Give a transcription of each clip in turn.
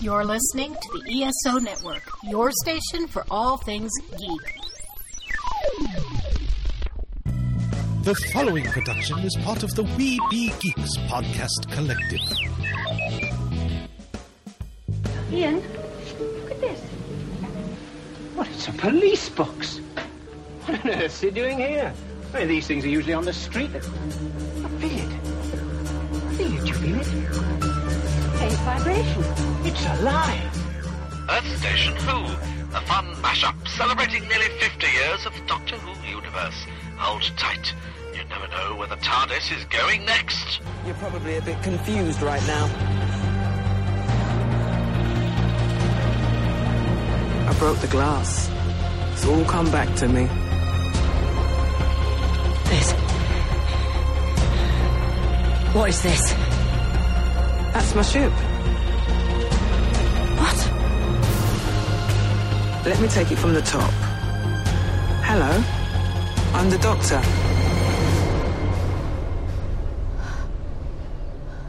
You're listening to the ESO Network, your station for all things geek. The following production is part of the We Be Geeks podcast collective. Ian, look at this. What, it's a police box. What on earth is he doing here? I mean, these things are usually on the street. I feel it. I feel it. You feel it? Faint vibration. It's alive. Earth Station Who, a fun mashup celebrating nearly 50 years of the Doctor Who universe. Hold tight. You never know where the TARDIS is going next. You're probably a bit confused right now. I broke the glass. It's all come back to me. This. What is this? That's my ship. What? Let me take it from the top. Hello. I'm the doctor.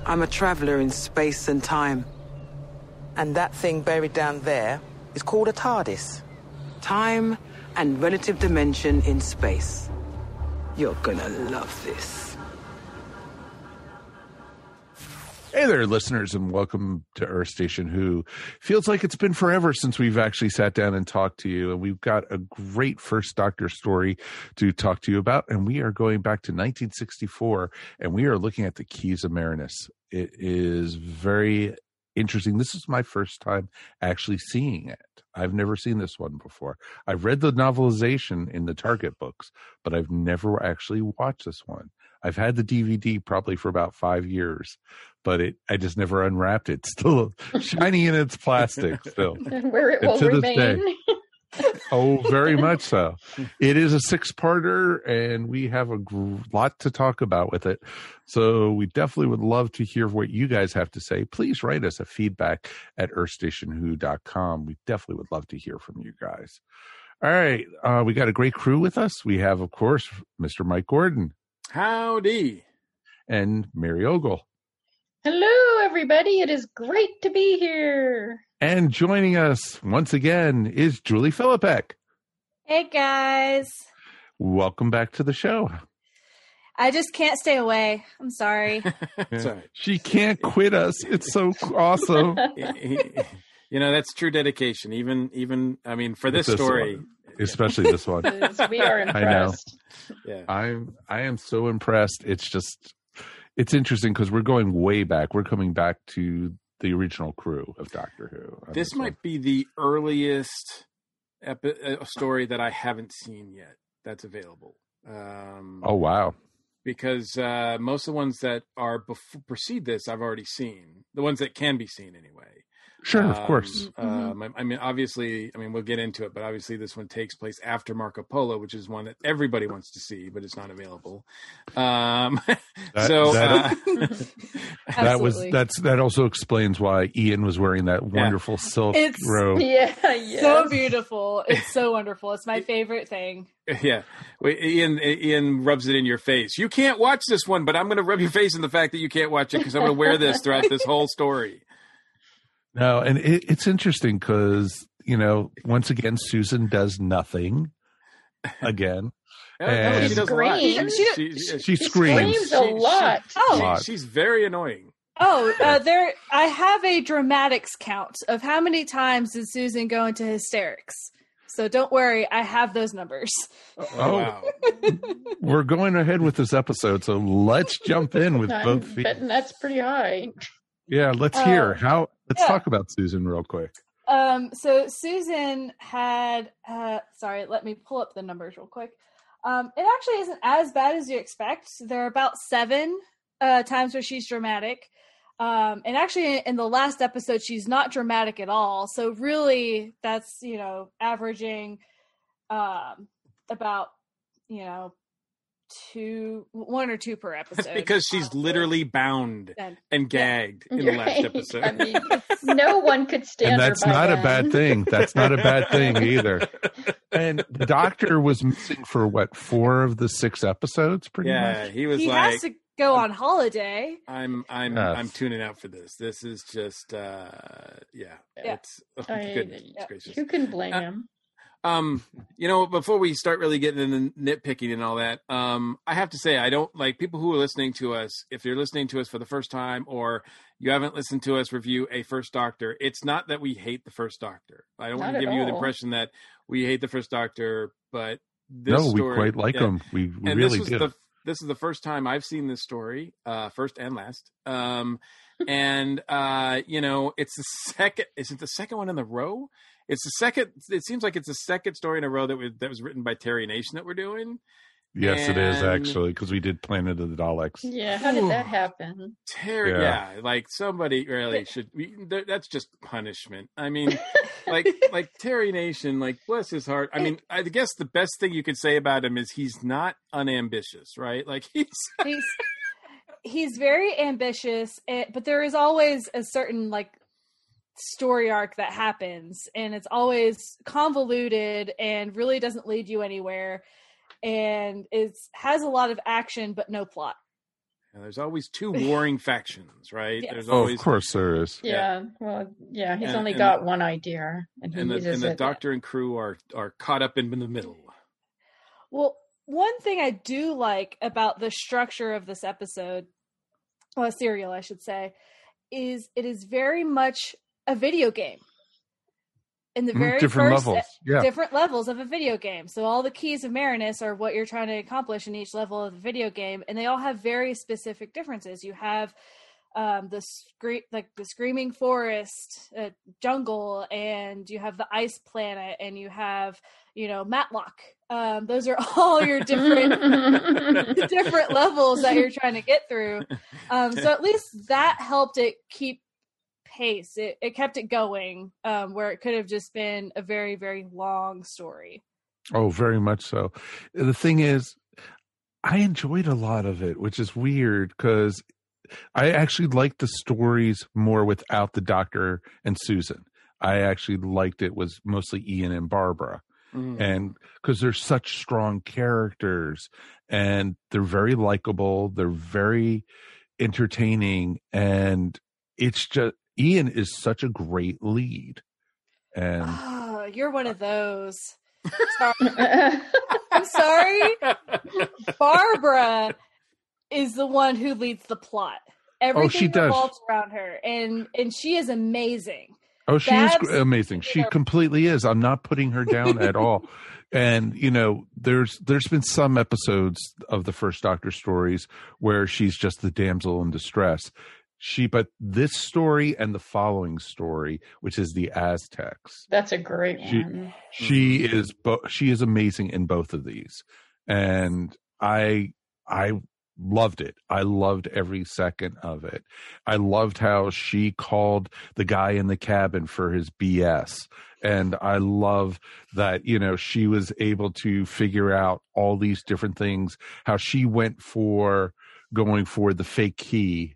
I'm a traveler in space and time. And that thing buried down there is called a TARDIS. Time and relative dimension in space. You're gonna love this. Hey there, listeners, and welcome to Earth Station Who. Feels like it's been forever since we've actually sat down and talked to you, and we've got a great first Doctor story to talk to you about. And we are going back to 1964, and we are looking at the Keys of Marinus. It is very interesting. This is my first time actually seeing it. I've never seen this one before. I've read the novelization in the Target books, but I've never actually watched this one. I've had the DVD probably for about five years, but it I just never unwrapped it. Still shiny in its plastic still. Where it will to this remain. Oh, very much so. It is a six parter, and we have a gr- lot to talk about with it. So, we definitely would love to hear what you guys have to say. Please write us a feedback at earthstationwho.com. We definitely would love to hear from you guys. All right. Uh, we got a great crew with us. We have, of course, Mr. Mike Gordon Howdy. and Mary Ogle. Hello, everybody. It is great to be here. And joining us once again is Julie Filipek. Hey guys. Welcome back to the show. I just can't stay away. I'm sorry. That's all right. She can't quit us. It's so awesome. you know, that's true dedication. Even, even, I mean, for this, This story, one. Especially this one. We are impressed. I know. yeah. I'm I am so impressed. It's just it's interesting because we're going way back. We're coming back to the original crew of Doctor Who. on This one. might be the earliest epi- uh, story that I haven't seen yet that's available. Um, Oh wow. because uh, most of the ones that are bef- precede this, I've already seen. The ones that can be seen anyway. Sure, of Um, course. Um, I, I mean, obviously, I mean, we'll get into it, but obviously, this one takes place after Marco Polo, which is one that everybody wants to see, but it's not available. Um, That- so that- uh, That was Absolutely. that's that also explains why Ian was wearing that wonderful silk It's- robe. Yeah, yeah. So beautiful. It's so wonderful. It's my favorite thing. yeah, Wait, Ian Ian rubs it in your face. You can't watch this one, but I'm going to rub your face in the fact that you can't watch it because I'm going to wear this throughout this whole story. No, and it, it's interesting because you know once again Susan does nothing again. And- she does. Screams. She, She- she- She She screams. screams a lot. Oh. Lot. she's very annoying. Oh, uh, there. I have a dramatics count of how many times did Susan go into hysterics. So don't worry, I have those numbers. Oh. wow. We're going ahead with this episode, so let's jump in with I'm both feet. betting that's pretty high. Yeah, let's Uh, hear how. Let's yeah. talk about Susan real quick. Um, so Susan had, uh, sorry, let me pull up the numbers real quick. Um, it actually isn't as bad as you expect. There are about seven uh, times where she's dramatic. Um, and actually, in the last episode, she's not dramatic at all. So really, that's you know averaging um, about you know two, one or two per episode. because she's literally bound Then- and gagged in the last Right. episode. I mean, no one could stand and her that's by not a bad thing. That's not a bad thing either. And the doctor was missing for what four of the six episodes, pretty yeah, much. he was he like, has to go on holiday. I'm I'm Yes. I'm tuning out for this. This is just uh yeah. Yeah. It's oh, I- goodness yeah, gracious. Who can blame Uh, him? Um, you know, before we start really getting into nitpicking and all that, um, I have to say I don't like people who are listening to us. If you're listening to us for the first time, or you haven't listened to us review a First Doctor, it's not that we hate the First Doctor. I don't want to at give you the impression that we hate the First Doctor, but this no, we quite like yeah. them. We, we and really this do. the this is the first time I've seen this story, uh, first and last. Um, and uh, you know, it's the second. Is it the second one in the row? It's the second. It seems like it's the second story in a row that was that was written by Terry Nation that we're doing. yes, it is actually because we did Planet of the Daleks. Yeah, how did that happen? Terry, Yeah. yeah. like somebody really should. We, th- that's just punishment. I mean, like like Terry Nation, like bless his heart. I mean, I guess the best thing you could say about him is he's not unambitious, right? Like he's He's he's very ambitious, eh, but there is always a certain like story arc that happens, and it's always convoluted and really doesn't lead you anywhere, and it has a lot of action but no plot. And there's always two warring factions, right? Yes. There's Oh, always of course there is. Yeah, well, yeah, he's And- only and- got one idea, and he and the, and the it. doctor and crew are are caught up in the middle. Well, one thing I do like about the structure of this episode, well, serial, I should say, is it is very much a video game. In the Mhm, very different first levels, yeah. different levels of a video game. So all the keys of Marinus are what you're trying to accomplish in each level of the video game, and they all have very specific differences. You have um, the scre- like the screaming forest, uh, jungle, and you have the ice planet, and you have you know Matlock. Um, those are all your different different levels that you're trying to get through. Um, so at least that helped it keep pace. It it kept it going, um, where it could have just been a very very long story. Oh, very much so. The thing is, I enjoyed a lot of it, which is weird because I actually liked the stories more without the doctor and Susan. I actually liked it was mostly Ian and Barbara. Mm. And because they're such strong characters and they're very likable, they're very entertaining, and it's just Ian is such a great lead. And Oh, you're one of those. Sorry. I'm sorry. Barbara is the one who leads the plot. Everything Oh, she does. revolves around her, and and she is amazing. Oh, she Babs, is gr- amazing. She know- completely is. I'm not putting her down at all. And you know, there's there's been some episodes of the first Doctor stories where she's just the damsel in distress. She, but this story and the following story, which is the Aztecs, That's a great She- one. she is bo- she is amazing in both of these, and I I loved it. I loved every second of it. I loved how she called the guy in the cabin for his BS. And I love that, you know, she was able to figure out all these different things, how she went for going for the fake key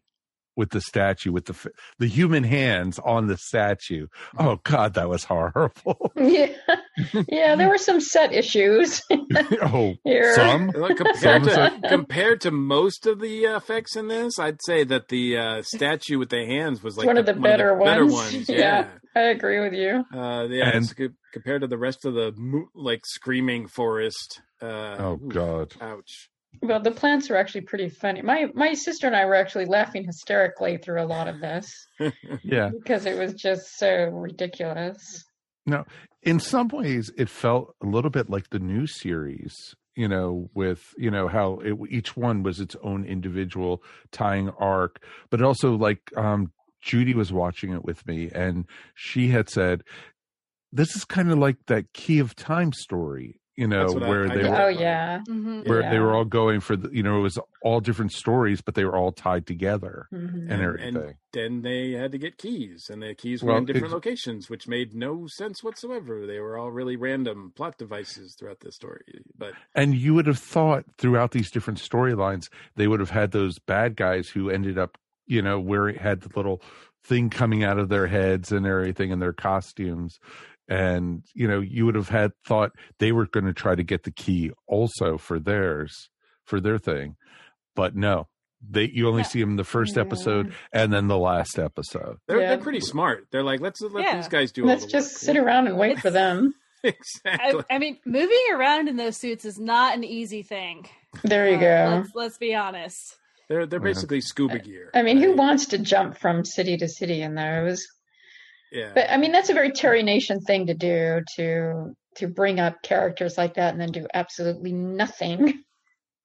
with the statue, with the the human hands on the statue. Oh God, that was horrible. Yeah, yeah, there were some set issues. oh, Here. some. Look, compared to compared to most of the uh, effects in this, I'd say that the uh, statue with the hands was like one of the better ones. Yeah, I agree with you. Uh, yeah, And- it's compared to the rest of the mo- like screaming forest. Uh, Oh oof, God. ouch! Well, the plants are actually pretty funny. My my sister and I were actually laughing hysterically through a lot of this Yeah. because it was just so ridiculous. No, in some ways, it felt a little bit like the new series. You know, with you know how it, each one was its own individual tying arc, but also like um Judy was watching it with me, and she had said, "This is kind of like that Key of Time story." You know, That's I- where I they got were Oh yeah. Mhm. where they were all going for the, you know, it was all different stories, but they were all tied together Mhm. and everything. And then they had to get keys, and the keys were Well, in different locations, which made no sense whatsoever. They were all really random plot devices throughout the story. But And you would have thought throughout these different storylines, they would have had those bad guys who ended up, you know, where it had the little thing coming out of their heads and everything in their costumes. And, you know, you would have had thought they were going to try to get the key also for theirs, for their thing. But no, they you only see them in the first episode and then the last episode. They're, Yeah. they're pretty smart. They're like, let's let Yeah. these guys do all Let's the just work. sit around and wait for them. exactly. I, I mean, moving around in those suits is not an easy thing. There you Uh, go. Let's, let's be honest. They're they're basically scuba gear. I mean, who wants to jump from city to city in those? Yeah. But I mean, that's a very Terry Nation thing to do to to bring up characters like that and then do absolutely nothing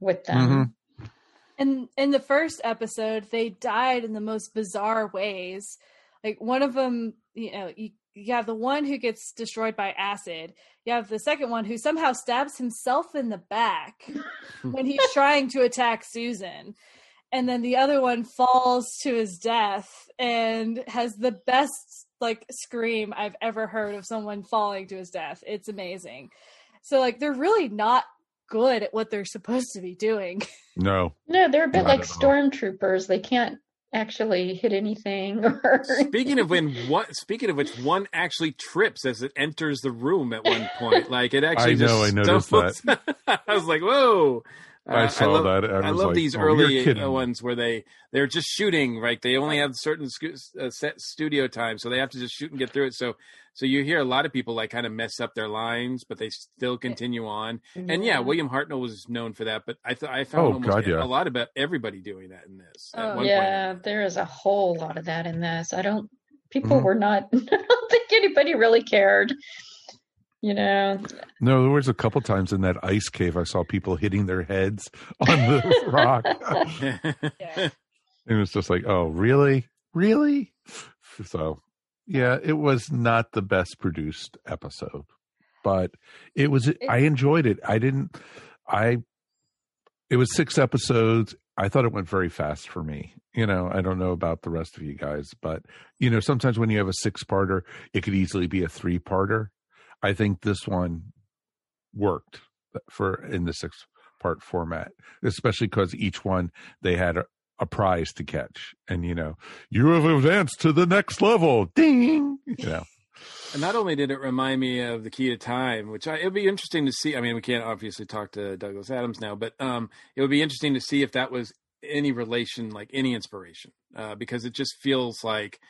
with them. Mhm. in in the first episode they died in the most bizarre ways like one of them you know you, you have the one who gets destroyed by acid you have the second one who somehow stabs himself in the back when he's trying to attack susan and then the other one falls to his death and has the best like scream i've ever heard of someone falling to his death it's amazing so like they're really not good at what they're supposed to be doing No. No, they're a bit Not like at all. stormtroopers. They can't actually hit anything. Or Speaking of when what speaking of which one actually trips as it enters the room at one point. Like it actually I know, just I noticed stumbles. I was like, whoa. I saw love, that. I I, love like, these "Oh, early kidding uh, me." ones where they they're just shooting right. They only have certain scu- uh, set studio time, so they have to just shoot and get through it. So so you hear a lot of people like kind of mess up their lines, but they still continue on. And yeah, William Hartnell was known for that, but I thought I found Oh, almost God, yeah. a lot about everybody doing that in this. at Oh, one point. yeah, there is a whole lot of that in this. I don't. People Mhm. were not. I don't think anybody really cared. You know, No, there was a couple times in that ice cave I saw people hitting their heads on the rock. Yeah. It was just like, oh, really? Really? So, yeah, it was not the best produced episode, but it was, I enjoyed it. I didn't, I, it was six episodes. I thought it went very fast for me. You know, I don't know about the rest of you guys, but, you know, sometimes when you have a six parter, it could easily be a three parter. I think this one worked for in the six part format, especially because each one they had a, a prize to catch. And, you know, you have advanced to the next level. Ding. You know, And not only did it remind me of the key to time, which I, it'd be interesting to see. I mean, we can't obviously talk to Douglas Adams now, but um, it would be interesting to see if that was any relation, like any inspiration, uh, because it just feels like,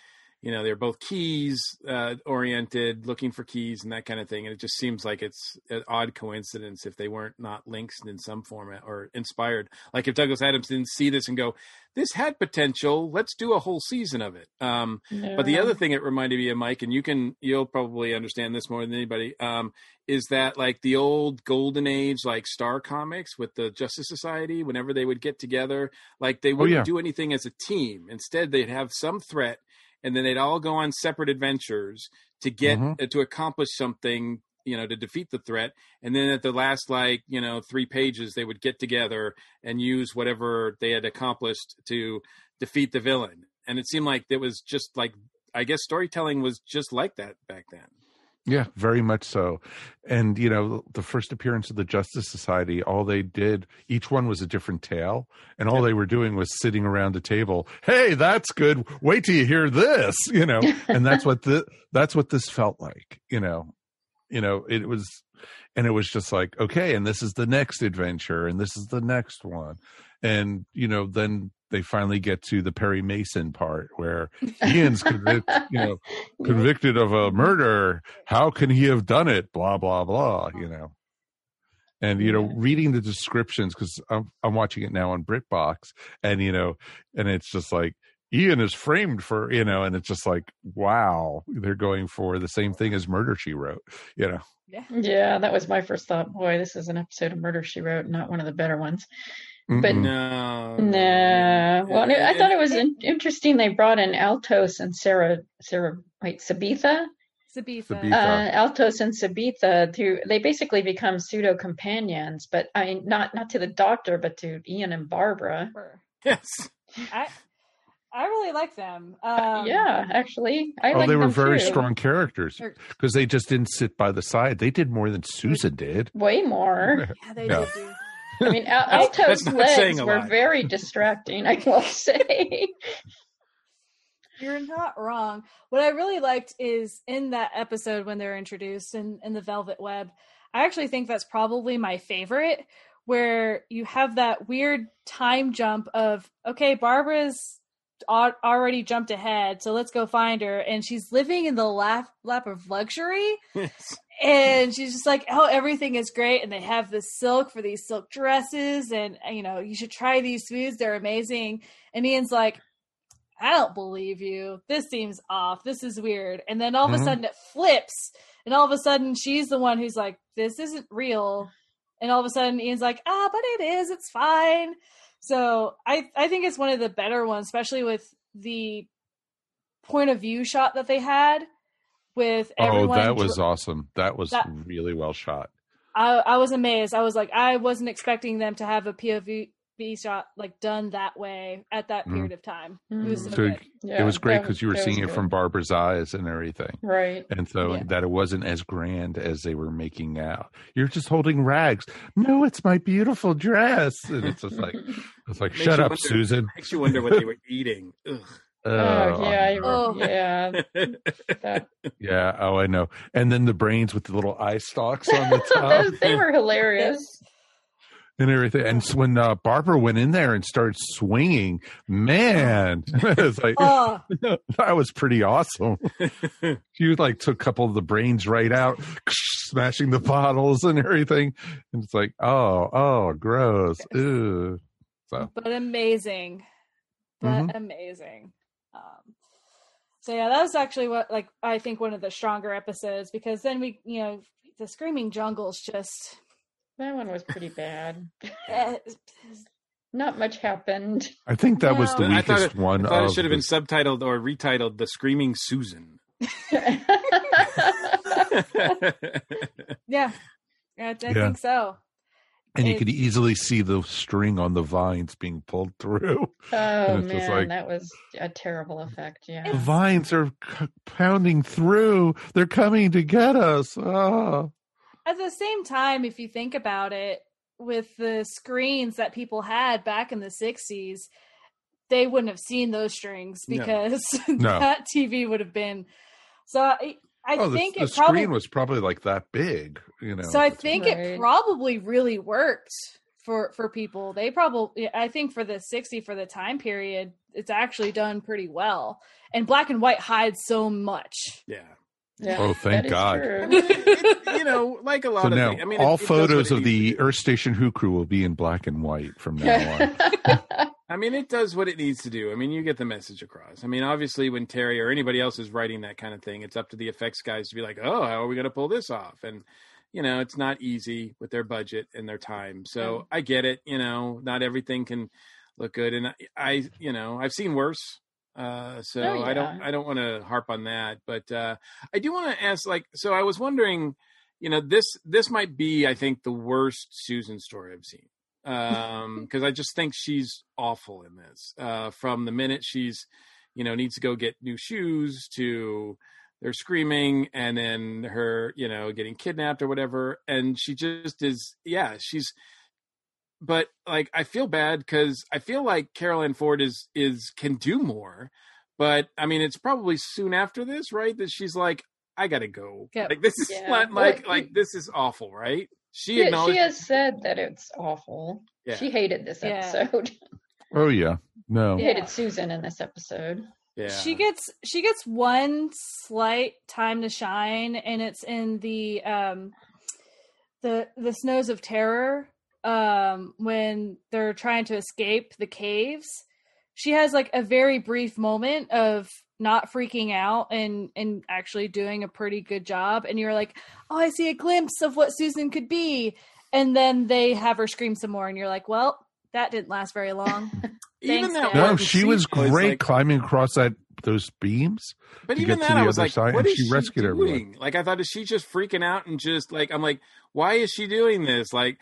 you know, they're both keys uh, oriented, looking for keys and that kind of thing. And it just seems like it's an odd coincidence if they weren't not links in some format or inspired. Like if Douglas Adams didn't see this and go, this had potential, let's do a whole season of it. Um, but the other thing it reminded me of, Mike, and you can you'll probably understand this more than anybody, um, is that like the old golden age, like Star Comics with the Justice Society, whenever they would get together, like they wouldn't yeah. do anything as a team. Instead, they'd have some threat, and then they'd all go on separate adventures to get Mhm. uh, to accomplish something. You know, to defeat the threat, and then at the last, like you know, three pages, they would get together and use whatever they had accomplished to defeat the villain. And it seemed like it was just like I guess storytelling was just like that back then. Yeah, very much so. And, you know, the first appearance of the Justice Society, all they did, each one was a different tale. And all they were doing was sitting around a table. Hey, that's good. Wait till you hear this, you know. And that's what the that's what this felt like, you know. You know, it was and it was just like, okay, and this is the next adventure and this is the next one. And, you know, then they finally get to the Perry Mason part where Ian's convict, you know, convicted of a murder. How can he have done it? Blah blah blah. You know, and you know, reading the descriptions because I'm I'm watching it now on BritBox, and you know, and it's just like Ian is framed for you know, and it's just like wow, they're going for the same thing as Murder She Wrote. You know, yeah, that was my first thought. Boy, this is an episode of Murder She Wrote, not one of the better ones. But. No, No. Well, I thought it was in- interesting. They brought in Altos and Sarah, Sarah, wait, Sabetha, Sabetha. Sabetha. uh, Altos and Sabetha. To they basically become pseudo companions, but I mean, not not to the doctor, but to Ian and Barbara. Yes. I I really like them. Um, yeah, actually, I oh, like they were them very too. strong characters because they just didn't sit by the side. They did more than Susan did. Way more. Yeah, they Yeah. did do. I mean, Al- Altos' legs were lot. very distracting. I will say. You're not wrong. What I really liked is in that episode when they're introduced in, in the Velvet Web, I actually think that's probably my favorite, where you have that weird time jump of okay, Barbara's already jumped ahead, so let's go find her, and she's living in the lap lap of luxury. and she's just like, "Oh, everything is great," and they have this silk for these silk dresses, and you know, you should try these foods; they're amazing. And Ian's like, "I don't believe you. This seems off. This is weird." And then all of a sudden, it flips, and all of a sudden, she's the one who's like, "This isn't real." And all of a sudden, Ian's like, "Ah, but it is. It's fine." So I I think it's one of the better ones, especially with the point of view shot that they had with Oh, everyone that was awesome. That was That- really well shot. I, I was amazed. I was like, I wasn't expecting them to have a POV shot like done that way at that Mhm. period of time. It was so So good. it was great because you were seeing it from Barbara's eyes and everything. Right. And so Yeah. that it wasn't as grand as they were making out. You're just holding rags. No, it's my beautiful dress. And it's just like, it's like, Makes shut up, wonder- Susan. Makes you wonder what they were eating. Ugh. Oh, yeah, I- Oh. yeah. That- Yeah. Oh, I know. And then the brains with the little eye stalks on the top those- they were hilarious. and everything. And so when uh, Barbara went in there and started swinging, man, it's like, Oh. that was pretty awesome. she like took a couple of the brains right out, smashing the bottles and everything. And it's like, oh, oh, gross. Ew. So, but amazing, but Mhm. amazing. So yeah, that was actually what like I think one of the stronger episodes because then we you know the screaming jungles just That one was pretty bad. Not much happened. I think that was the I thought weakest it, one I thought it should have the- been subtitled or retitled "The Screaming Susan." yeah, I, I Yeah. think so. And you could easily see the string on the vines being pulled through. Oh And it's just man, like- that was a terrible effect. Yeah. The vines are c- pounding through. They're coming to get us. Oh. At the same time, if you think about it, with the screens that people had back in the '60s, they wouldn't have seen those strings No. because No. that TV would have been. So I, I oh, think the it probably. screen was probably like that big, you know. so I think time. it probably really worked for for people. They probably, I think, for the '60 for the time period, it's actually done pretty well. And black and white hides so much. Yeah. Yeah, Oh, thank God. I mean, it- it- you know, like a lot So of now, things. I mean, all it, it photos of the Earth Station Who crew will be in black and white from now on. I mean, it does what it needs to do. I mean, you get the message across. I mean, obviously, when Terry or anybody else is writing that kind of thing, it's up to the effects guys to be like, "Oh, how are we going to pull this off?" And you know, it's not easy with their budget and their time. So I get it. You know, not everything can look good, and I, I you know, I've seen worse. Uh, so Oh, I don't. I don't want to harp on that, but uh, I do want to ask. Like, so I was wondering, you know, this this might be, I think, the worst Susan story I've seen um because i just think she's awful in this uh from the minute she's you know needs to go get new shoes to they're screaming and then her you know getting kidnapped or whatever and she just is yeah she's but like i feel bad because i feel like carole ann ford is is can do more but i mean it's probably soon after this right that she's like i gotta go Yeah. like this is Yeah. not like like this is awful right she She, acknowledged she has said that it's awful. Yeah. She hated this Yeah. episode. Oh yeah, no. She hated Susan in this episode. yeah She gets she gets one slight time to shine, and it's in the um the the snows of terror um when they're trying to escape the caves. She has like a very brief moment of not freaking out and and actually doing a pretty good job and you're like oh i see a glimpse of what susan could be and then they have her scream some more and you're like well that didn't last very long Even Thanks, that No, she was was great like- climbing across that those beams But even get that, I was like, side, what and she rescued doing? everyone. Like, I thought, is she just freaking out and just like, I'm like, why is she doing this? Like,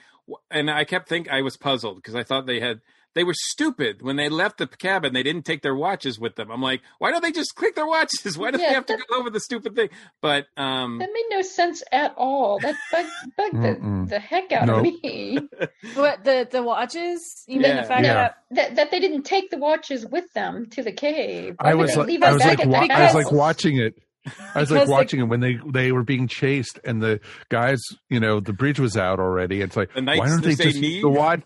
and I kept think I was puzzled because I thought they had they were stupid when they left the cabin. They didn't take their watches with them. I'm like, why don't they just click their watches? Why do they Yeah, have to go over the stupid thing? But um, That made no sense at all. That bugged, bugged the, the heck out Nope. of me. what the the watches you mean Yeah. the fact Yeah. that that that they didn't take the watches with them to the cave. I was like, leave I was like, wa- I was like watching it, I was Because like the- watching it when they they were being chased and the guys, you know, the bridge was out already. It's like why don't they say just knee? the watch?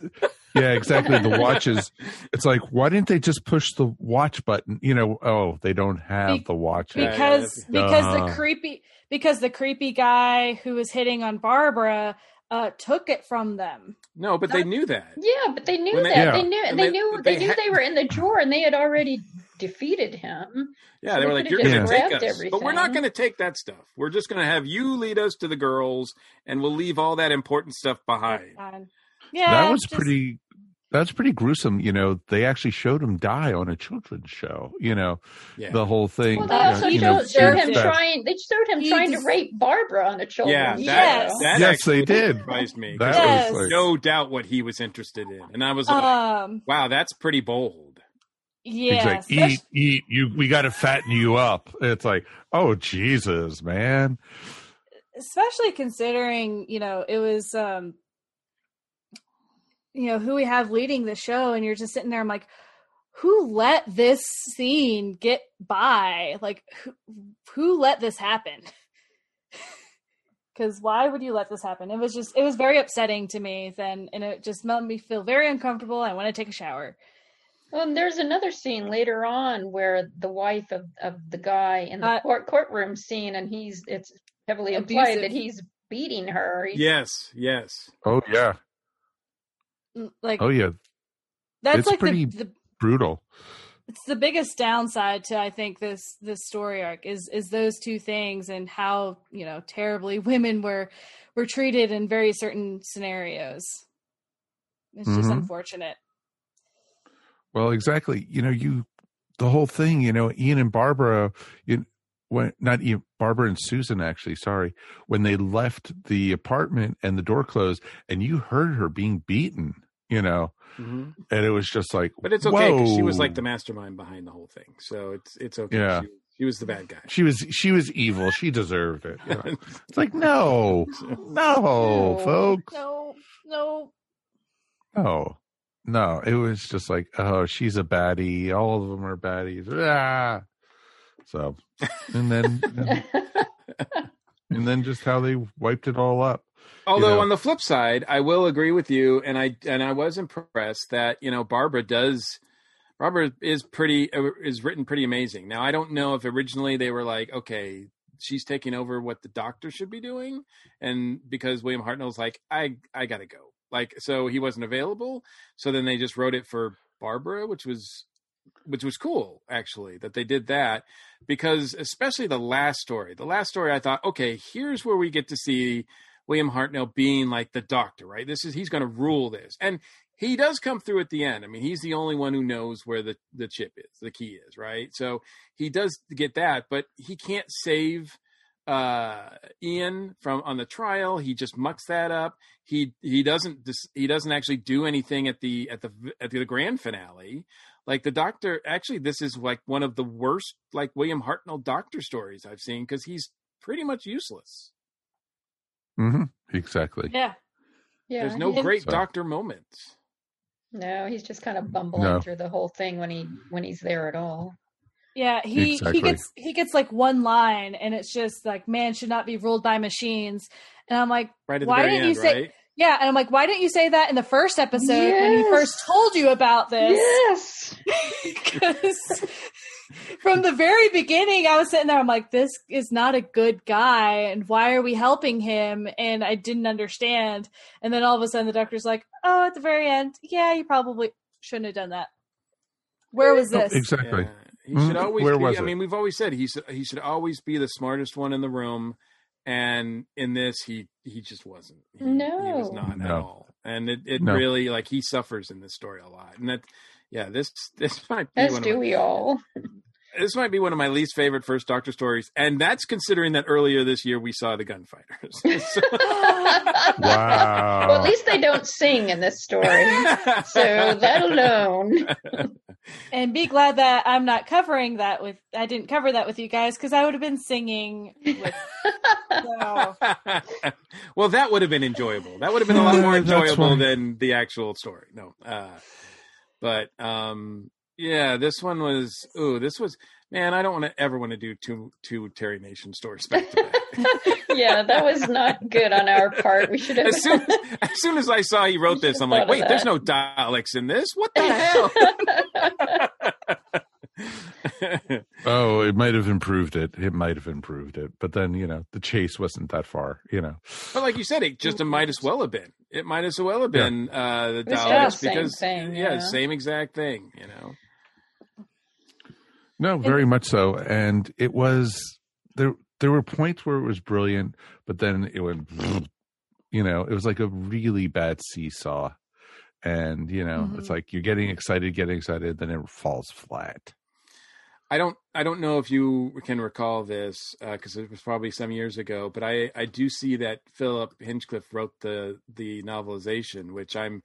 Yeah, exactly. The watches. It's like why didn't they just push the watch button? You know, oh, they don't have Be- the watch. Because yeah, because Uh-huh. the creepy because the creepy guy who was hitting on Barbara uh took it from them. No, but they knew that. Yeah, but they knew When they- that. Yeah. They knew And they, they- knew they they, knew had- they were in the drawer and they had already defeated him. Yeah, So they they were like, "You're going to take grabbed us, but we're not going to take that stuff. We're just going to have you lead us to the girls, and we'll leave all that important stuff behind." Yeah, that was just- pretty. That's pretty gruesome. You know, they actually showed him die on a children's show. You know, Yeah, the whole thing. Well, they uh, also you know, showed, showed him that- trying. They showed him He trying to rape Barbara on a children's yeah, that, Yes. that Yes, actually they did. surprised me. That 'cause there Yes. was like, no doubt what he was interested in, and I was like, um "Wow, that's pretty bold." yeah. Like, eat, eat. You, we got to fatten you up. It's like, oh Jesus, man. especially considering you know it was um you know who we have leading the show and you're just sitting there i'm like who let this scene get by like who, who let this happen because why would you let this happen it was just it was very upsetting to me then and it just made me feel very uncomfortable i want to take a shower Well, and there's another scene later on where the wife of, of the guy in the Uh, court courtroom scene, and he's it's heavily implied Abusive. that he's beating her. He's- Yes, yes. Oh yeah. Like Oh yeah. that's it's like pretty- the, the Brutal. it's the biggest downside to I think this this story arc is is those two things and how you know terribly women were were treated in very certain scenarios. It's just Mhm. unfortunate. Well, exactly. You know, you the whole thing. You know, Ian and Barbara. You when not Ian, Barbara and Susan actually. Sorry, when they left the apartment and the door closed, and you heard her being beaten. You know, hmm and it was just like, But it's okay because she was like the mastermind behind the whole thing, so it's it's okay. Yeah. She, she was the bad guy. She was she was evil. She deserved it. you know? It's like no, no, folks, No, no. no, no. It was just like, oh, she's a baddie. All of them are baddies. Ah. So, and then and then just how they wiped it all up. Although know. on the flip side, I will agree with you, and I and I was impressed that you know Barbara does. Barbara is pretty uh, is written pretty amazing. Now I don't know if originally they were like, okay, she's taking over what the doctor should be doing, and because William Hartnell's like, I I gotta go, like so he wasn't available, so then they just wrote it for Barbara, which was which was cool actually that they did that because especially the last story the last story i thought okay here's where we get to see william hartnell being like the doctor right? This is he's going to rule this. And he does come through at the end. I mean he's the only one who knows where the the chip is the key is right? So he does get that but he can't save uh ian from on the trial. He just mucks that up. He he doesn't dis- he doesn't actually do anything at the at the at the grand finale. Like the doctor actually this is like one of the worst like william hartnell doctor stories i've seen because he's pretty much useless hmm Exactly. Yeah. yeah, there's no great So- doctor moments No, he's just kind of bumbling No. through the whole thing when he when he's there at all. Yeah, he Exactly. he gets he gets like one line and it's just like man should not be ruled by machines. And I'm like, right Why didn't end you say- right yeah, and I'm like, why didn't you say that in the first episode when he first told you about this? Yes. because from the very beginning i was sitting there i'm like this is not a good guy and why are we helping him and i didn't understand and then all of a sudden the doctor's like oh at the very end yeah you probably shouldn't have done that where was Oh, this exactly. Yeah. He should Mhm. always Where be. was I it? mean, we've always said he should he should always be the smartest one in the room, and in this, he he just wasn't. He, he was No. not at all, and it it No. really like he suffers in this story a lot, and that yeah, this this might be As one do of my, we all. This might be one of my least favorite first Doctor stories, and that's considering that earlier this year we saw the gunfighters. So- Wow. Well, at least they don't sing in this story. So that alone. and be glad that i'm not covering that with i didn't cover that with you guys because i would have been singing with so, well, that would have been enjoyable. That would have been a lot more enjoyable than the actual story. No, uh, but um, yeah, this one was. Ooh, this was. man, I don't want to ever want to do two two Terry Nation stories back to back. yeah, that was not good on our part. We should have. as soon as soon as I saw he wrote this, I'm like, wait, there's no Daleks in this. What the hell? Oh, it might have improved it. It might have improved it, but then you know the chase wasn't that far. You know, But like you said, it just it might as well have been. It might as well have Yeah. been uh, the It's Daleks the same because thing, yeah, yeah. same exact thing. You know, no, very much so. And it was there. There were points where it was brilliant, but then it went. You know, it was like a really bad seesaw, and you know, it's Mhm. like you're getting excited, getting excited, then it falls flat. I don't I don't know if you can recall this because it was probably some years ago, but I I do see that Philip Hinchcliffe wrote the the novelization, which I'm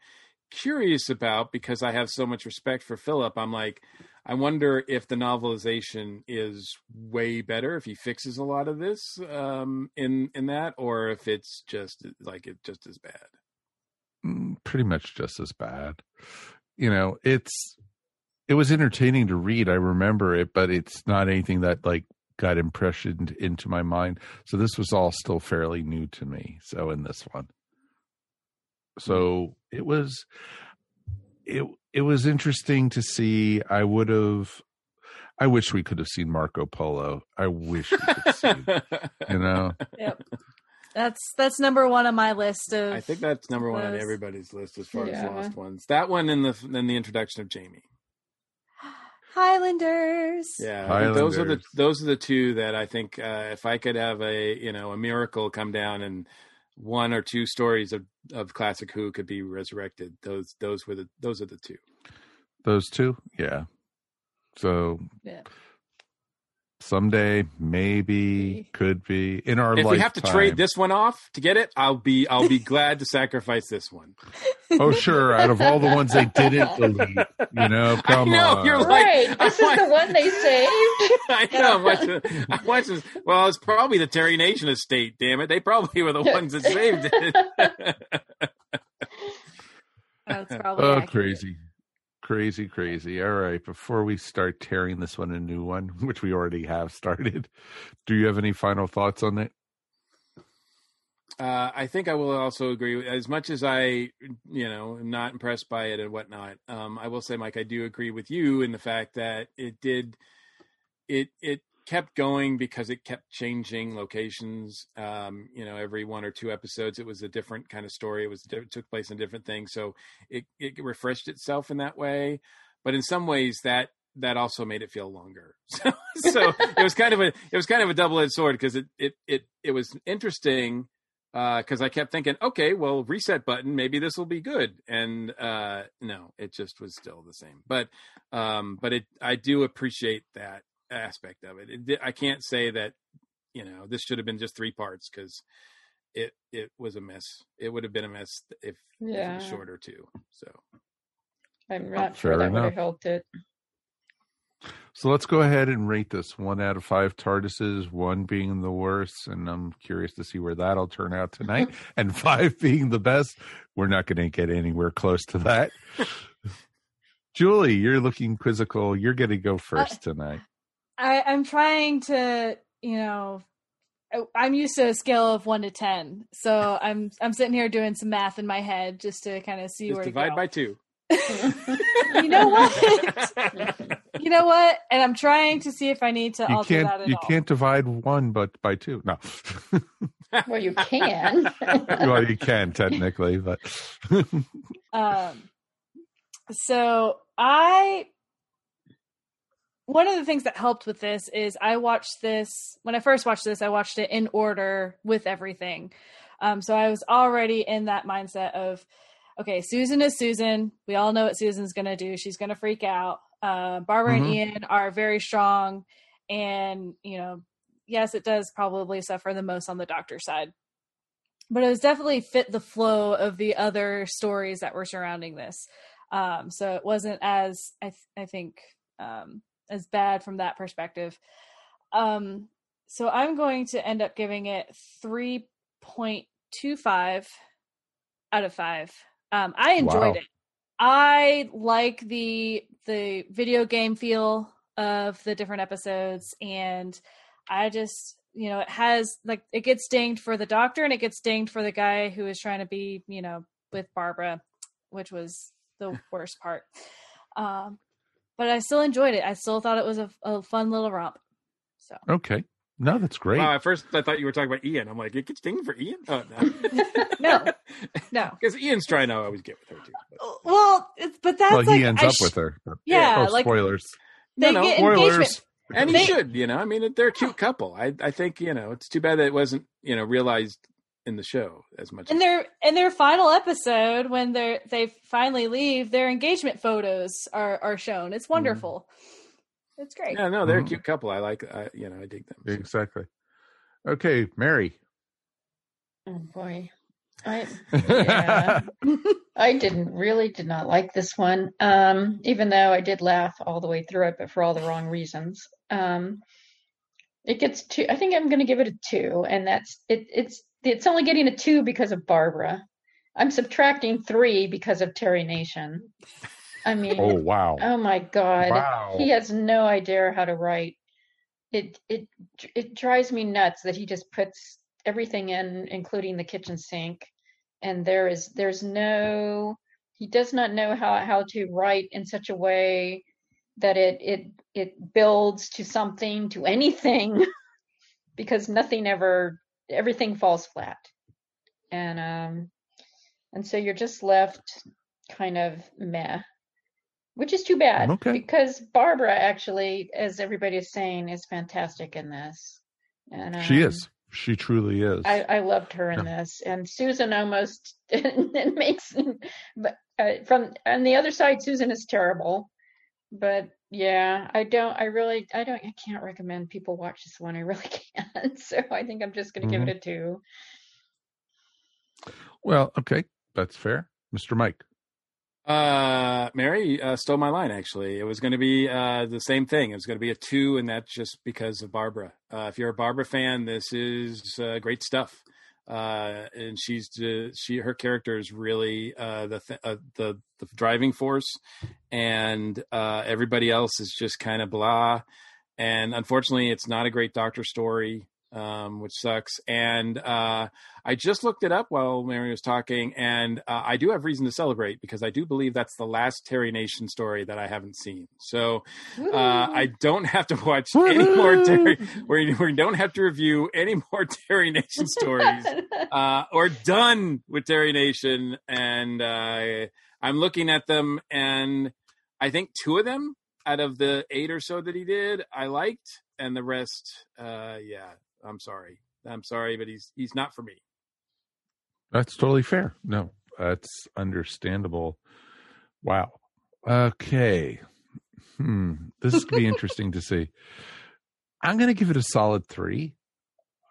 curious about because I have so much respect for Philip. I'm like, I wonder if the novelization is way better if he fixes a lot of this um, in in that, or if it's just like it just as bad. Mm, pretty much just as bad. You know, it's it was entertaining to read. I remember it, but it's not anything that like got impressioned into my mind. So this was all still fairly new to me. So in this one. So it was it it was interesting to see. I would have I wish we could have seen Marco Polo. I wish we could see, you know. Yep. That's that's number one on my list of. I think that's number one on everybody's list as far Yeah. as lost ones. That one in the in the introduction of Jamie. Highlanders. Yeah, I think those are the those are the two that I think uh, if I could have a you know a miracle come down and one or two stories of of classic Who could be resurrected, those those were the those are the two. Those two? Yeah. So Yeah. Someday, maybe, could be in our life, if lifetime. we have to trade this one off to get it, I'll be I'll be glad to sacrifice this one. Oh, sure. Out of all the ones they didn't delete, you know, come know, on. you're like- Right, this is the one they saved. I know. I'm watching, I'm watching, well, it's probably the Terry Nation estate. Damn it, they probably were the ones that saved it. That's oh, probably oh, accurate. crazy. Crazy, crazy. All right. Before we start tearing this one a new one, which we already have started, do you have any final thoughts on it? Uh, I think I will also agree. As much as I, you know, am not impressed by it and whatnot, um, I will say, Mike, I do agree with you in the fact that it did, it it kept going because it kept changing locations. Um, you know, every one or two episodes, it was a different kind of story. It was it took place in different things, so it it refreshed itself in that way. But in some ways, that that also made it feel longer. So, so it was kind of a it was kind of a double edged sword because it it it it was interesting because I kept thinking, okay, well, reset button, maybe this will be good, and uh, no, it just was still the same. But um, but it I do appreciate that aspect of it. it di- I can't say that you know this should have been just three parts because it it was a mess. It would have been a mess if, if it Yeah. was shorter too. So I'm not Fair sure that would enough. have helped it. So let's go ahead and rate this one out of five TARDISes, one being the worst. And I'm curious to see where that'll turn out tonight. and five being the best. We're not going to get anywhere close to that. Julie, you're looking quizzical. You're going to go uh, first tonight. I, I'm trying to, you know, I- I'm used to a scale of one to ten, so I'm I'm sitting here doing some math in my head just to kind of see just where to divide go. by two. you know what? you know what? And I'm trying to see if I need to You alter that can't at you all. can't divide one but by two. No. Well, you can. well, you can technically, but Um, so I, one of the things that helped with this is I watched this when I first watched this. I watched it in order with everything. Um, so I was already in that mindset of, okay, Susan is Susan. We all know what Susan's going to do. She's going to freak out. Uh, Barbara and Mhm. Ian are very strong, and you know, yes, it does probably suffer the most on the doctor side but it was definitely fit the flow of the other stories that were surrounding this. Um, so it wasn't as I, th- I think um, as bad from that perspective. Um, so I'm going to end up giving it three point two five out of five. Um, I enjoyed Wow. it. I like the the video game feel of the different episodes, and I just you know it has like it gets dinged for the doctor and it gets dinged for the guy who is trying to be you know with Barbara, which was the worst part. Um, but I still enjoyed it. I still thought it was a, a fun little romp. So Okay. No, that's great. Wow, at first I thought you were talking about Ian. I'm like, it gets dinged for Ian? Oh no. no, no. Because Ian's trying to always get with her too. but- uh, Well, it's, but that's well, like he ends I up sh- with her. Yeah, Oh, like spoilers. they No, no, get spoilers. engagement. And he They- should, you know. I mean, they're a cute couple. I, I think, you know, it's too bad that it wasn't, you know, realized in the show as much. In as, their in their final episode, when they are they finally leave, their engagement photos are are shown. It's wonderful. It's great. yeah, no, they're Mhm. a cute couple. I like, I, you know, I dig them. so. Exactly. Okay, Mary. Oh boy. I yeah. I didn't really did not like this one. Um, even though I did laugh all the way through it, but for all the wrong reasons. Um, it gets two. I think I'm going to give it a two, and that's it. It's it's only getting a two because of Barbara. I'm subtracting three because of Terry Nation. I mean, oh wow. Oh my God. Wow. He has no idea how to write. It it it drives me nuts that he just puts everything in, including the kitchen sink, and there is there's no he does not know how how to write in such a way that it it it builds to something to anything because nothing ever everything falls flat and um and so you're just left kind of meh which is too bad Okay. because barbara actually as everybody is saying is fantastic in this and um, she is. She truly is. I, I loved her in Yeah. this, and Susan almost it makes, but uh, from on the other side, Susan is terrible. But yeah, I don't, I really, I don't, I can't recommend people watch this one. I really can't. So I think I'm just going to Mhm. give it a two. well, okay, that's fair, Mr. Mike. Uh, Mary uh, stole my line. Actually, it was going to be uh, the same thing. It was going to be a two, and that's just because of Barbara. Uh, if you're a Barbara fan, this is uh, great stuff. Uh, and she's uh, she her character is really uh, the th- uh, the the driving force, and uh, everybody else is just kind of blah. And unfortunately, it's not a great Doctor story, um, which sucks. And uh, I just looked it up while Mary was talking, and uh, I do have reason to celebrate because I do believe that's the last Terry Nation story that I haven't seen. So uh, I don't have to watch any more Terry. We, we don't have to review any more Terry Nation stories, uh, or done with Terry Nation. And uh, I'm looking at them, and I think two of them out of the eight or so that he did, I liked, and the rest, uh, yeah, I'm sorry. I'm sorry, but he's he's not for me. That's totally fair. No, that's understandable. Wow. Okay. Hmm. This is gonna be interesting to see. I'm gonna give it a solid three.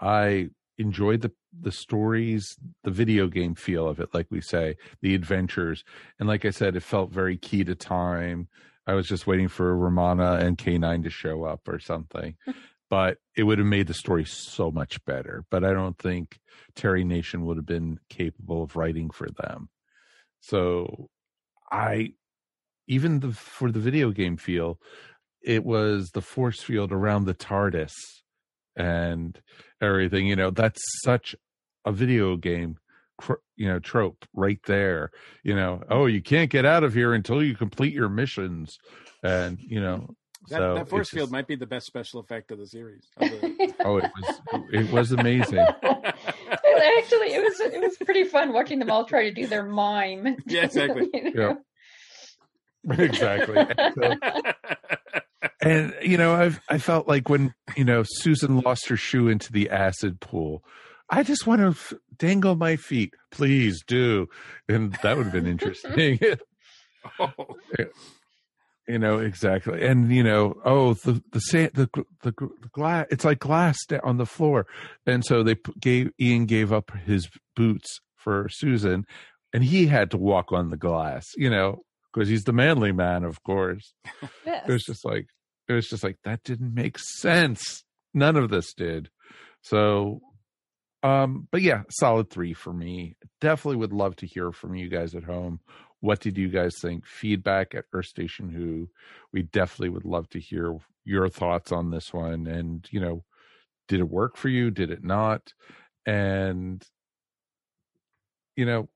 I enjoyed the the stories, the video game feel of it, like we say, the adventures, and like I said, it felt very key to time. I was just waiting for Romana and K9 to show up or something, but it would have made the story so much better. But I don't think Terry Nation would have been capable of writing for them. So I even the for the video game feel, it was the force field around the TARDIS and everything. You know, that's such a video game you know trope right there you know oh you can't get out of here until you complete your missions and you know That, so that force it's field just- might be the best special effect of the series. Of the- oh it was it was amazing Actually, it was it was pretty fun watching them all try to do their mime. Yeah, exactly. You know? exactly So- and you know i've i felt like when you know susan lost her shoe into the acid pool i just want to f- dangle my feet please do and that would have been interesting oh, you know exactly. And you know oh the the sand the the, the glass it's like glass on the floor. And so they gave ian gave up his boots for susan and he had to walk on the glass you know because he's the manly man of course. Yes. it was just like it was just like that didn't make sense. None of this did. So um but yeah solid three for me. Definitely would love to hear from you guys at home what did you guys think? Feedback at Earth Station Who. We definitely would love to hear your thoughts on this one. And, you know, did it work for you? Did it not? And, you know,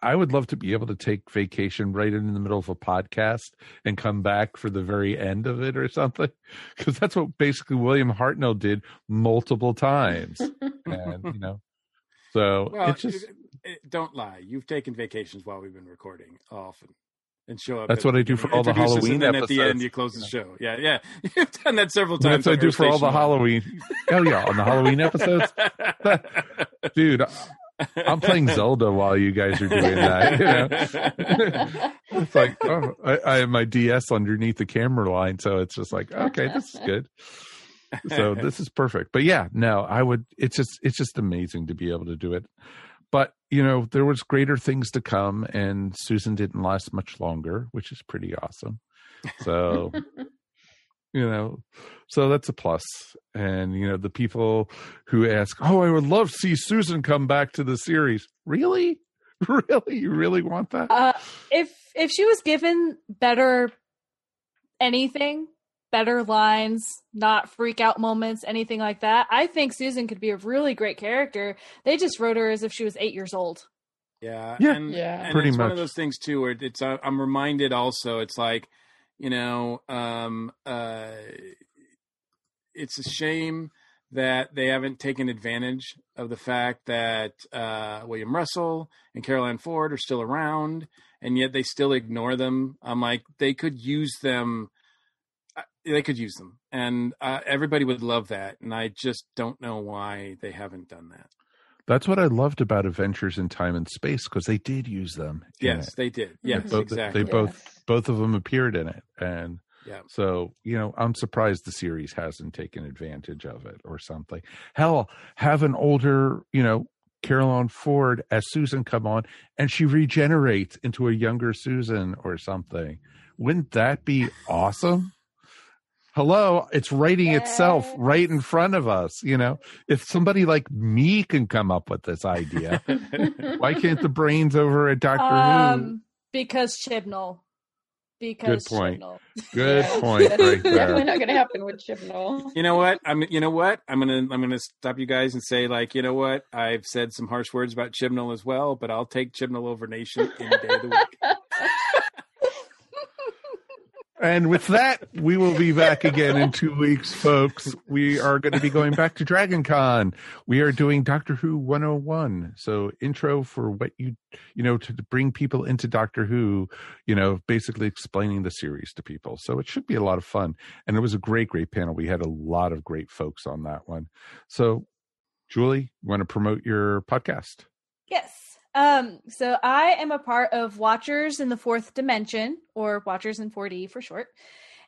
I would love to be able to take vacation right in the middle of a podcast and come back for the very end of it or something. Because that's what basically William Hartnell did multiple times. and, you know, so Well, it's just. It- don't lie. You've taken vacations while we've been recording often. And show up. That's what I do for all the Halloween and then at the end you close the show. Yeah, yeah. You've done that several times. That's what I do for all the Halloween. Oh yeah, on the Halloween episodes, dude. I'm playing Zelda while you guys are doing that. You know? it's like oh, I, I have my DS underneath the camera line, so it's just like okay, this is good. So this is perfect. But yeah, no, I would. It's just it's just amazing to be able to do it. But you know, there was greater things to come, and Susan didn't last much longer, which is pretty awesome. So you know so that's a plus. And you know the people who ask oh i would love to see susan come back to the series. Really? Really? You really want that? Uh, if if she was given better anything, better lines, not freak out moments, anything like that, I think Susan could be a really great character. They just wrote her as if she was eight years old. Yeah, Yeah, and, Yeah. and pretty it's one of those things too, where it's uh, I'm reminded also. It's like, you know, um, uh, it's a shame that they haven't taken advantage of the fact that uh, William Russell and Carole Ann Ford are still around, and yet they still ignore them. I'm like, they could use them. They could use them, and uh, everybody would love that. And I just don't know why they haven't done that. that's what i loved about adventures in time and space because they did use them Yes, it. they did. They Yes, both, exactly. they both Yes. both of them appeared in it and Yeah. so you know i'm surprised the series hasn't taken advantage of it or something hell have an older you know Carole Ann Ford as Susan come on and she regenerates into a younger Susan or something. Wouldn't that be awesome? Hello, it's writing itself right in front of us. You know, if somebody like me can come up with this idea, why can't the brains over at Doctor Um, because Chibnall. Because point. Chibnall. Good Yeah. point, That's right definitely not going to happen with Chibnall. You know what? I'm. You know what? I'm gonna. I'm gonna stop you guys and say, like, you know what? I've said some harsh words about Chibnall as well, but I'll take Chibnall over Nation any day of the week. And with that, we will be back again in two weeks, folks. We are going to be going back to Dragon Con. We are doing Doctor Who 101. So, intro for what you, you know, to bring people into Doctor Who, you know, basically explaining the series to people. So, it should be a lot of fun. And it was a great, great panel. We had a lot of great folks on that one. So, Julie, you want to promote your podcast? Yes. Um, so I am a part of Watchers in the Fourth Dimension, or Watchers in 4D for short.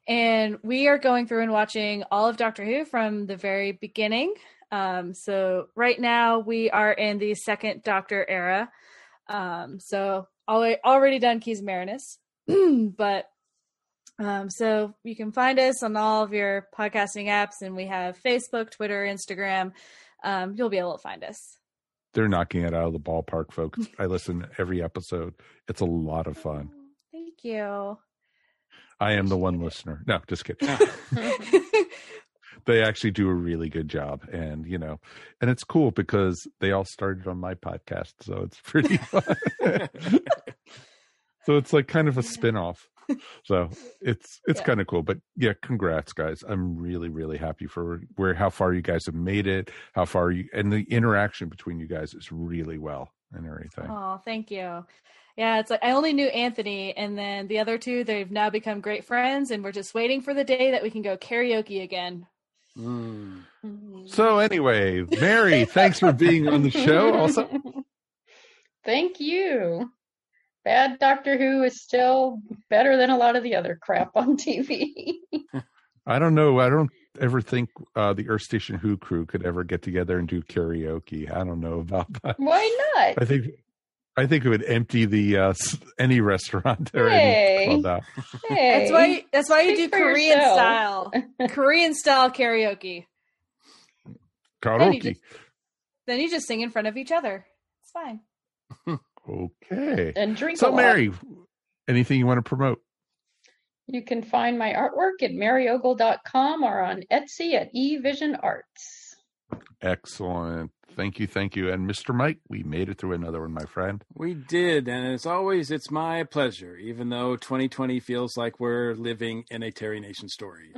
And we are going through and watching all of Doctor Who from the very beginning. Um, so right now we are in the second Doctor era. Um, so already done Keys Marinus, but um, so you can find us on all of your podcasting apps, and we have Facebook, Twitter, Instagram. Um, you'll be able to find us. They're knocking it out of the ballpark, folks. I listen to every episode. It's a lot of fun. Oh, thank you. I am the one listener. No, just kidding. they actually do a really good job, and you know, and it's cool because they all started on my podcast, so it's pretty fun. so it's like kind of a spin-off. So it's it's Yeah. kind of cool. But yeah, congrats, guys. I'm really really happy for where how far you guys have made it, how far you and the interaction between you guys is really well and everything. Oh, thank you. Yeah, it's like I only knew Anthony, and then the other two, they've now become great friends, and we're just waiting for the day that we can go karaoke again. Mm. So anyway, Mary, thanks for being on the show. Also, Thank you. Bad Doctor Who is still better than a lot of the other crap on TV. I don't know. I don't ever think uh, the Earth Station Who crew could ever get together and do karaoke. I don't know about that. Why not? I think I think it would empty the uh, any restaurant or Hey. any club out. Hey, That's why. That's why you do Speak for Korean yourself. style, Korean style karaoke. Then you Karaoke. just then you just sing in front of each other. It's fine. Okay. And drink a So, lot. Mary, anything you want to promote? You can find my artwork at maryogle.com or on Etsy at eVision Arts. Excellent. Thank you. Thank you. And Mr. Mike, we made it through another one, my friend. We did, and as always, it's my pleasure. Even though 2020 feels like we're living in a Terry Nation story.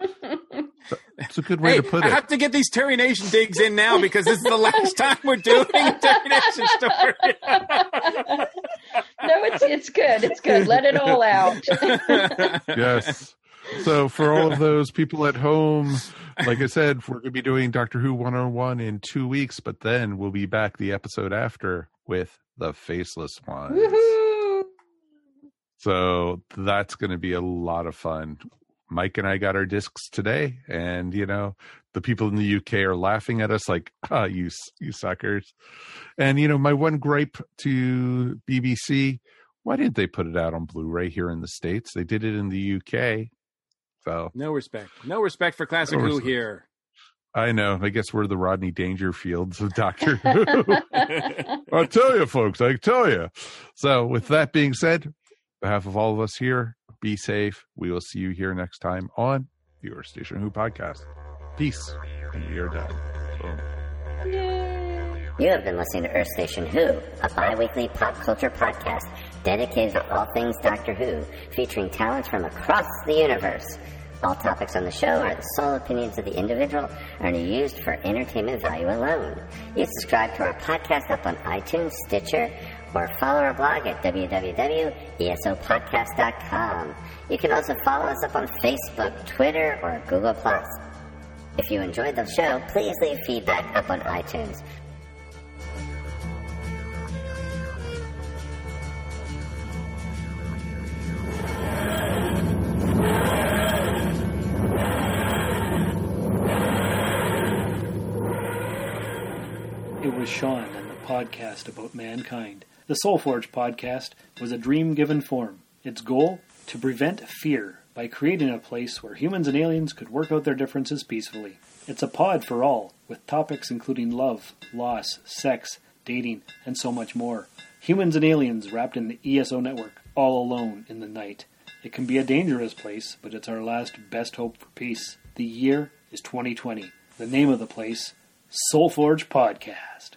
It's a good way hey, to put I it. have to get these Terry Nation digs in now because this is the last time we're doing a Terry Nation story. No, it's it's good. It's good. Let it all out. yes. So for all of those people at home, like I said, we're going to be doing Doctor Who 101 in two weeks, but then we'll be back the episode after with the Faceless Ones. Woohoo! So that's going to be a lot of fun. Mike and I got our discs today, and you know the people in the UK are laughing at us like, "Ah, you you suckers!" And you know my one gripe to BBC: why didn't they put it out on Blu-ray here in the states? They did it in the UK. So No respect. No respect for Classic No Who respect. here. I know. I guess we're the Rodney Dangerfields of Doctor Who. I tell you, folks, I tell you. So, with that being said, on behalf of all of us here, be safe. We will see you here next time on Earth Station Who podcast. Peace, and we are done. Boom. You have been listening to Earth Station Who, a bi-weekly pop culture podcast dedicated to all things Doctor Who, featuring talents from across the universe. All topics on the show are the sole opinions of the individual and are used for entertainment value alone. You subscribe to our podcast up on iTunes, Stitcher, or follow our blog at www.esopodcast.com. You can also follow us up on Facebook, Twitter, or Google+. If you enjoyed the show, please leave feedback up on iTunes. It was Sean and the podcast about mankind. The Soulforge podcast was a dream given form. Its goal? To prevent fear by creating a place where humans and aliens could work out their differences peacefully. It's a pod for all, with topics including love, loss, sex, dating, and so much more. Humans and aliens wrapped in the ESO network, all alone in the night. It can be a dangerous place, but it's our last best hope for peace. The year is 2020. The name of the place, Soulforge Podcast.